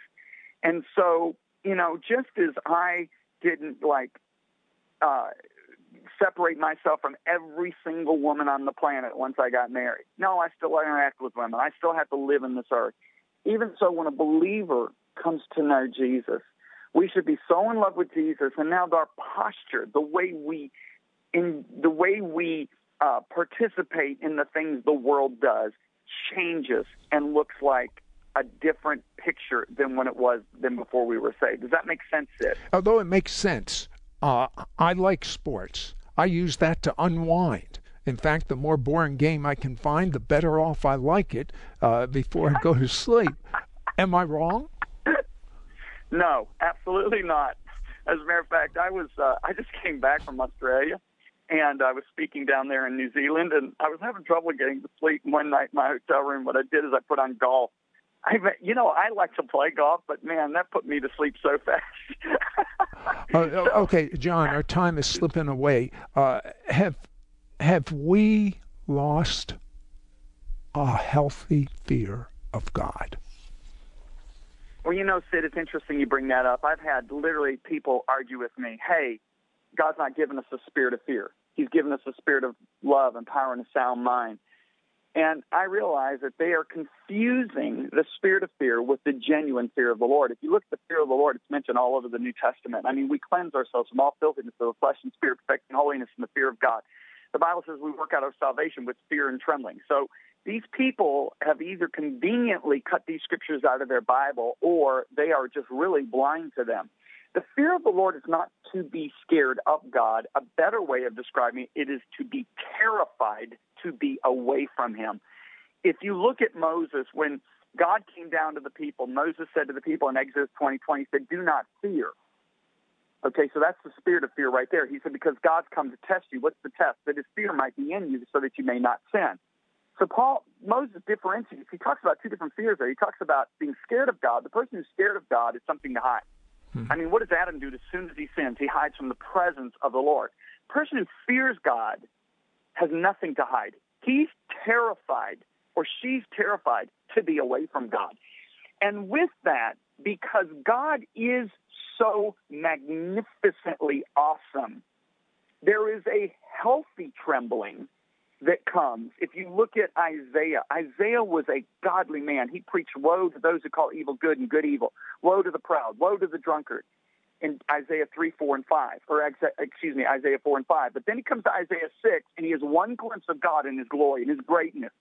And so, you know, just as I didn't like uh, separate myself from every single woman on the planet once I got married. No, I still interact with women. I still have to live in this earth. Even so, when a believer comes to know Jesus, we should be so in love with Jesus, and now our posture, the way we, in the way we uh, participate in the things the world does, changes and looks like a different picture than when it was than before we were saved. Does that make sense, Sid? Although it makes sense, uh, I like sports. I use that to unwind. In fact, the more boring game I can find, the better off I like it uh, before I go to sleep. Am I wrong? No, absolutely not. As a matter of fact, I was uh, I just came back from Australia, and I was speaking down there in New Zealand, and I was having trouble getting to sleep one night in my hotel room. What I did is I put on golf. I, you know, I like to play golf, but man, that put me to sleep so fast. uh, okay, John, our time is slipping away. Uh, have have we lost a healthy fear of God? Well, you know, Sid, it's interesting you bring that up. I've had literally people argue with me, hey, God's not given us a spirit of fear. He's given us a spirit of love and power and a sound mind. And I realize that they are confusing the spirit of fear with the genuine fear of the Lord. If you look at the fear of the Lord, it's mentioned all over the New Testament. I mean, we cleanse ourselves from all filthiness of the flesh and spirit, perfecting holiness in the fear of God. The Bible says we work out our salvation with fear and trembling. So these people have either conveniently cut these scriptures out of their Bible or they are just really blind to them. The fear of the Lord is not to be scared of God. A better way of describing it is to be terrified to be away from Him. If you look at Moses, when God came down to the people, Moses said to the people in Exodus 20, 20, he said, Do not fear. Okay, so that's the spirit of fear right there. He said, Because God's come to test you. What's the test? That his fear might be in you so that you may not sin. So Paul Moses differentiates. He talks about two different fears there. He talks about being scared of God. The person who's scared of God is something to hide. Hmm. I mean, what does Adam do as soon as he sins? He hides from the presence of the Lord. The person who fears God has nothing to hide. He's terrified, or she's terrified, to be away from God. And with that, because God is so magnificently awesome, there is a healthy trembling that comes. If you look at Isaiah, Isaiah was a godly man. He preached woe to those who call evil good and good evil, woe to the proud, woe to the drunkard in Isaiah 3, 4, and 5, or excuse me, Isaiah 4 and 5. But then he comes to Isaiah 6, and he has one glimpse of God in his glory and his greatness.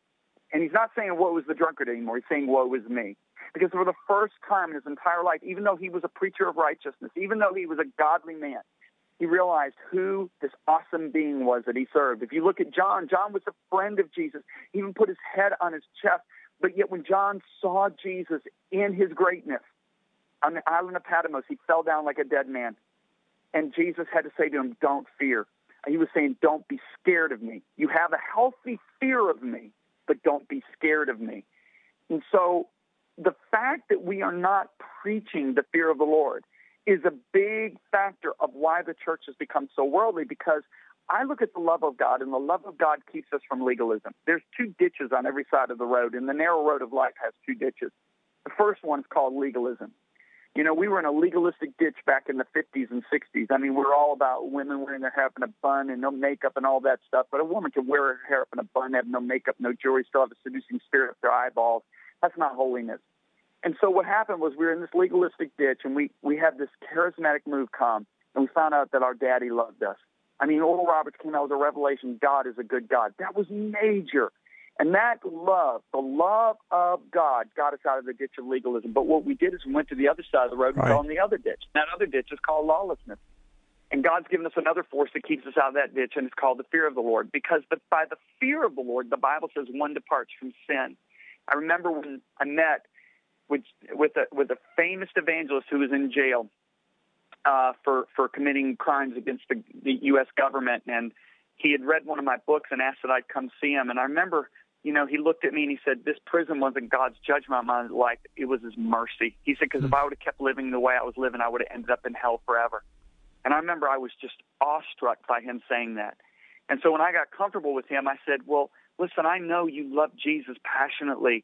And he's not saying, woe is the drunkard anymore. He's saying, woe is me. Because for the first time in his entire life, even though he was a preacher of righteousness, even though he was a godly man, he realized who this awesome being was that he served. If you look at John, John was a friend of Jesus. He even put his head on his chest. But yet, when John saw Jesus in his greatness on the island of Patmos, he fell down like a dead man. And Jesus had to say to him, Don't fear. He was saying, Don't be scared of me. You have a healthy fear of me, but don't be scared of me. And so, the fact that we are not preaching the fear of the Lord, is a big factor of why the church has become so worldly because I look at the love of God, and the love of God keeps us from legalism. There's two ditches on every side of the road, and the narrow road of life has two ditches. The first one is called legalism. You know, we were in a legalistic ditch back in the 50s and 60s. I mean, we are all about women wearing their hair up in a bun and no makeup and all that stuff. But a woman can wear her hair up in a bun, have no makeup, no jewelry, still have a seducing spirit up their eyeballs. That's not holiness. And so what happened was we were in this legalistic ditch, and we we had this charismatic move come, and we found out that our daddy loved us. I mean, Oral Roberts came out with a revelation: God is a good God. That was major. And that love, the love of God, got us out of the ditch of legalism. But what we did is we went to the other side of the road and right. fell in the other ditch. That other ditch is called lawlessness. And God's given us another force that keeps us out of that ditch, and it's called the fear of the Lord. Because by the fear of the Lord, the Bible says one departs from sin. I remember when I met with with a with a famous evangelist who was in jail uh, for for committing crimes against the, the U.S. government, and he had read one of my books and asked that I'd come see him. And I remember, you know, he looked at me and he said, "This prison wasn't God's judgment on my life; it was His mercy." He said, "Because mm-hmm. if I would have kept living the way I was living, I would have ended up in hell forever." And I remember I was just awestruck by him saying that. And so when I got comfortable with him, I said, "Well, listen, I know you love Jesus passionately."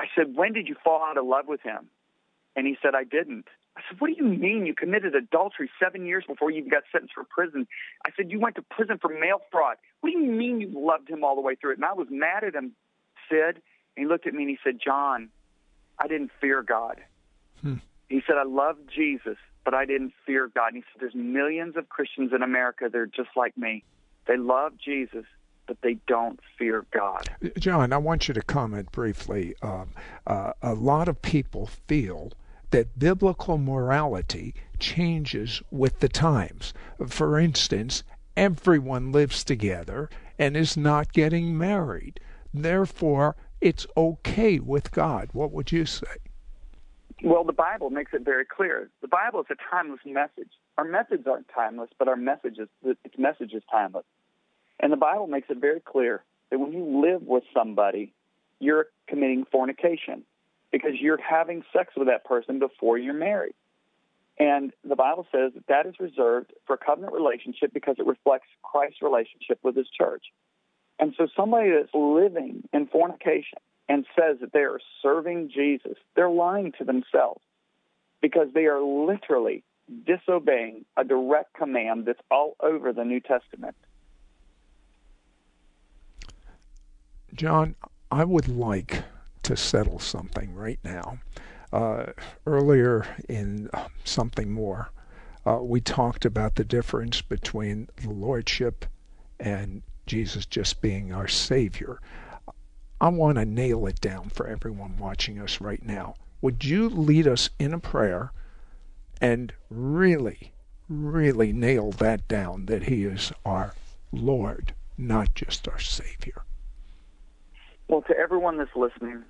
I said, When did you fall out of love with him? And he said, I didn't. I said, What do you mean you committed adultery seven years before you even got sentenced for prison? I said, You went to prison for mail fraud. What do you mean you loved him all the way through it? And I was mad at him, Sid. And he looked at me and he said, John, I didn't fear God. Hmm. He said, I loved Jesus, but I didn't fear God. And he said, There's millions of Christians in America that are just like me. They love Jesus, but they don't fear God. John, I want you to comment briefly. Um, uh, a lot of people feel that biblical morality changes with the times. For instance, everyone lives together and is not getting married. Therefore, it's okay with God. What would you say? Well, the Bible makes it very clear. The Bible is a timeless message. Our methods aren't timeless, but our message is its message is timeless. And the Bible makes it very clear that when you live with somebody, you're committing fornication because you're having sex with that person before you're married. And the Bible says that that is reserved for covenant relationship because it reflects Christ's relationship with his church. And so somebody that's living in fornication and says that they are serving Jesus, they're lying to themselves because they are literally disobeying a direct command that's all over the New Testament. John, I would like to settle something right now. Uh, earlier in something more, uh, we talked about the difference between the Lordship and Jesus just being our Savior. I want to nail it down for everyone watching us right now. Would you lead us in a prayer and really, really nail that down that He is our Lord, not just our Savior? Well, to everyone that's listening,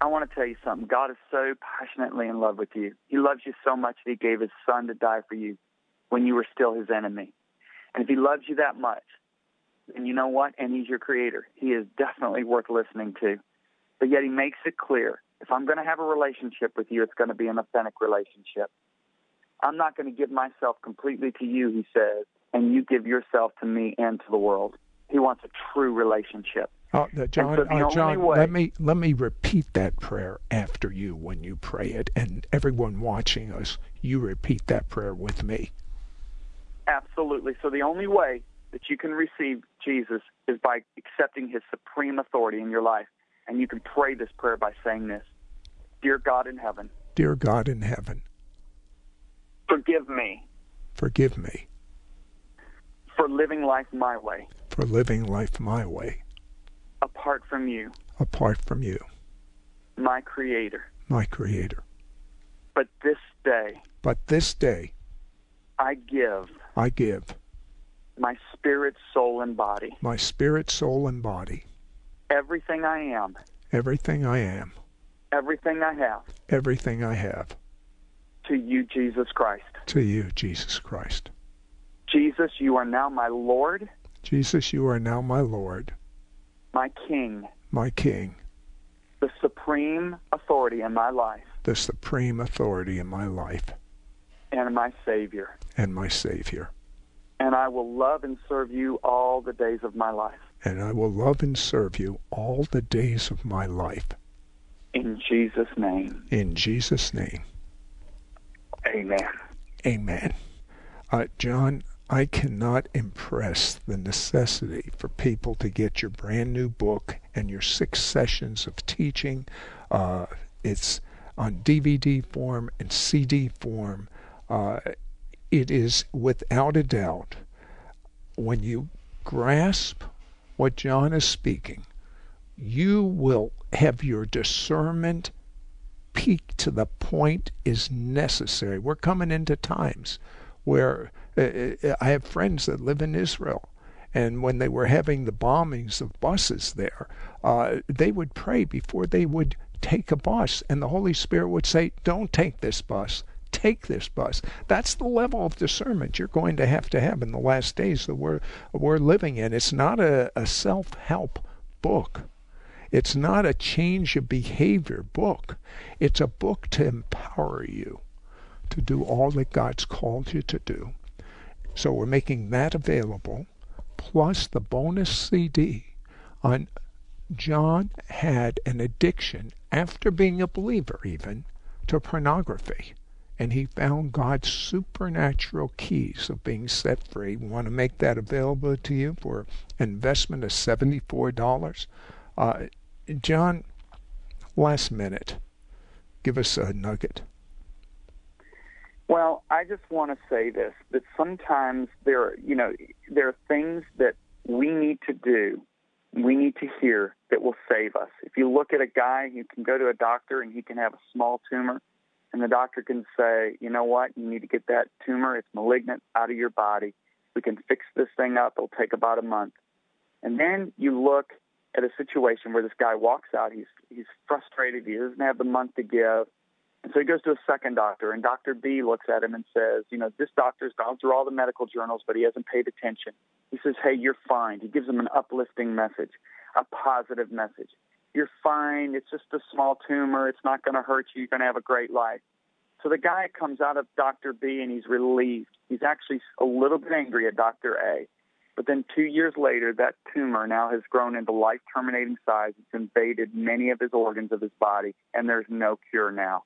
I want to tell you something. God is so passionately in love with you. He loves you so much that He gave His Son to die for you when you were still His enemy. And if He loves you that much, and you know what? And He's your Creator. He is definitely worth listening to. But yet He makes it clear if I'm going to have a relationship with you, it's going to be an authentic relationship. I'm not going to give myself completely to you, He says, and you give yourself to me and to the world. He wants a true relationship. Oh, John, so uh, John, way, let me let me repeat that prayer after you when you pray it, and everyone watching us, you repeat that prayer with me. Absolutely. So the only way that you can receive Jesus is by accepting His supreme authority in your life, and you can pray this prayer by saying this: Dear God in heaven. Dear God in heaven. Forgive me. Forgive me. For living life my way. For living life my way apart from you. Apart from you. My Creator. My Creator. But this day. But this day. I give. I give. My spirit, soul, and body. My spirit, soul, and body. Everything I am. Everything I am. Everything I have. Everything I have. To you, Jesus Christ. To you, Jesus Christ. Jesus, you are now my Lord. Jesus, you are now my Lord my King, my King, the supreme authority in my life, the supreme authority in my life, and my Savior, and my Savior. And I will love and serve you all the days of my life. And I will love and serve you all the days of my life. In Jesus' name. In Jesus' name. Amen. Amen. Uh, John, I cannot impress the necessity for people to get your brand new book and your six sessions of teaching. Uh, it's on DVD form and CD form. Uh, it is without a doubt, when you grasp what John is speaking, you will have your discernment peak to the point is necessary. We're coming into times where Uh, uh, uh, I have friends that live in Israel. And when they were having the bombings of buses there, uh, they would pray before they would take a bus. And the Holy Spirit would say, Don't take this bus. Take this bus. That's the level of discernment you're going to have to have in the last days that we're, we're living in. It's not a, a self help book. It's not a change of behavior book. It's a book to empower you to do all that God's called you to do so we're making that available, plus the bonus CD on John had an addiction after being a believer even to pornography and he found God's supernatural keys of being set free. We want to make that available to you for investment of $74. Uh, John, last minute, give us a nugget. Well, I just want to say this that sometimes there are, you know, there are things that we need to do, we need to hear that will save us. If you look at a guy, you can go to a doctor and he can have a small tumor, and the doctor can say, you know what, you need to get that tumor, it's malignant, out of your body. We can fix this thing up. It'll take about a month. And then you look at a situation where this guy walks out. He's he's frustrated. He doesn't have the month to give. And so he goes to a second doctor, and Dr. B looks at him and says, You know, this doctor's gone through all the medical journals, but he hasn't paid attention. He says, Hey, you're fine. He gives him an uplifting message, a positive message. You're fine. It's just a small tumor. It's not going to hurt you. You're going to have a great life. So the guy comes out of Dr. B and he's relieved. He's actually a little bit angry at Dr. A. But then two years later, that tumor now has grown into life terminating size. It's invaded many of his organs of his body, and there's no cure now.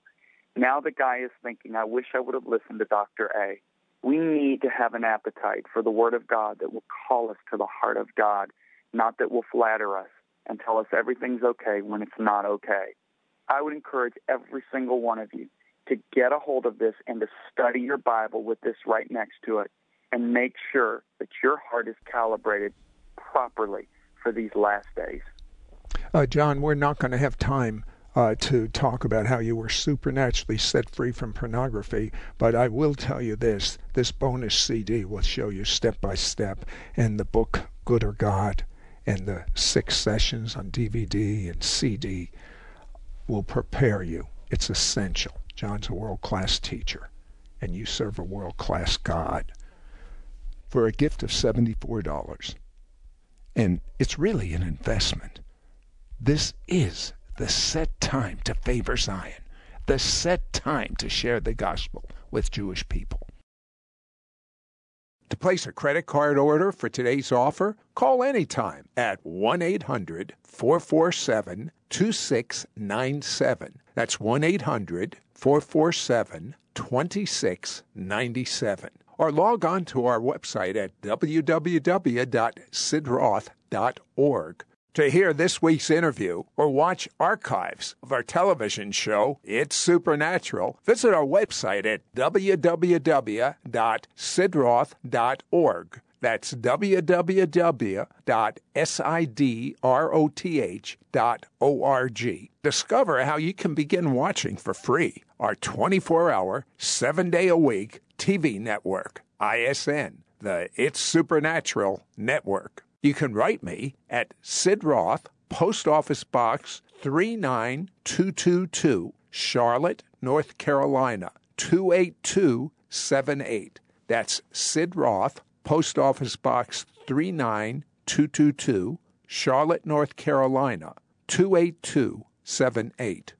Now the guy is thinking, I wish I would have listened to Dr. A. We need to have an appetite for the Word of God that will call us to the heart of God, not that will flatter us and tell us everything's okay when it's not okay. I would encourage every single one of you to get a hold of this and to study your Bible with this right next to it and make sure that your heart is calibrated properly for these last days. Uh, John, we're not going to have time uh, to talk about how you were supernaturally set free from pornography. But I will tell you this this bonus CD will show you step by step, and the book Good or God and the six sessions on DVD and CD will prepare you. It's essential. John's a world class teacher, and you serve a world class God for a gift of $74. And it's really an investment. This is the set time to favor Zion, the set time to share the gospel with Jewish people. To place a credit card order for today's offer, call anytime at 1 800 447 2697. That's 1 800 447 2697. Or log on to our website at www.sidroth.org. To hear this week's interview or watch archives of our television show, It's Supernatural, visit our website at www.sidroth.org. That's www.sidroth.org. Discover how you can begin watching for free our 24 hour, 7 day a week TV network, ISN, the It's Supernatural Network. You can write me at Sid Roth, Post Office Box 39222, Charlotte, North Carolina 28278. That's Sid Roth, Post Office Box 39222, Charlotte, North Carolina 28278.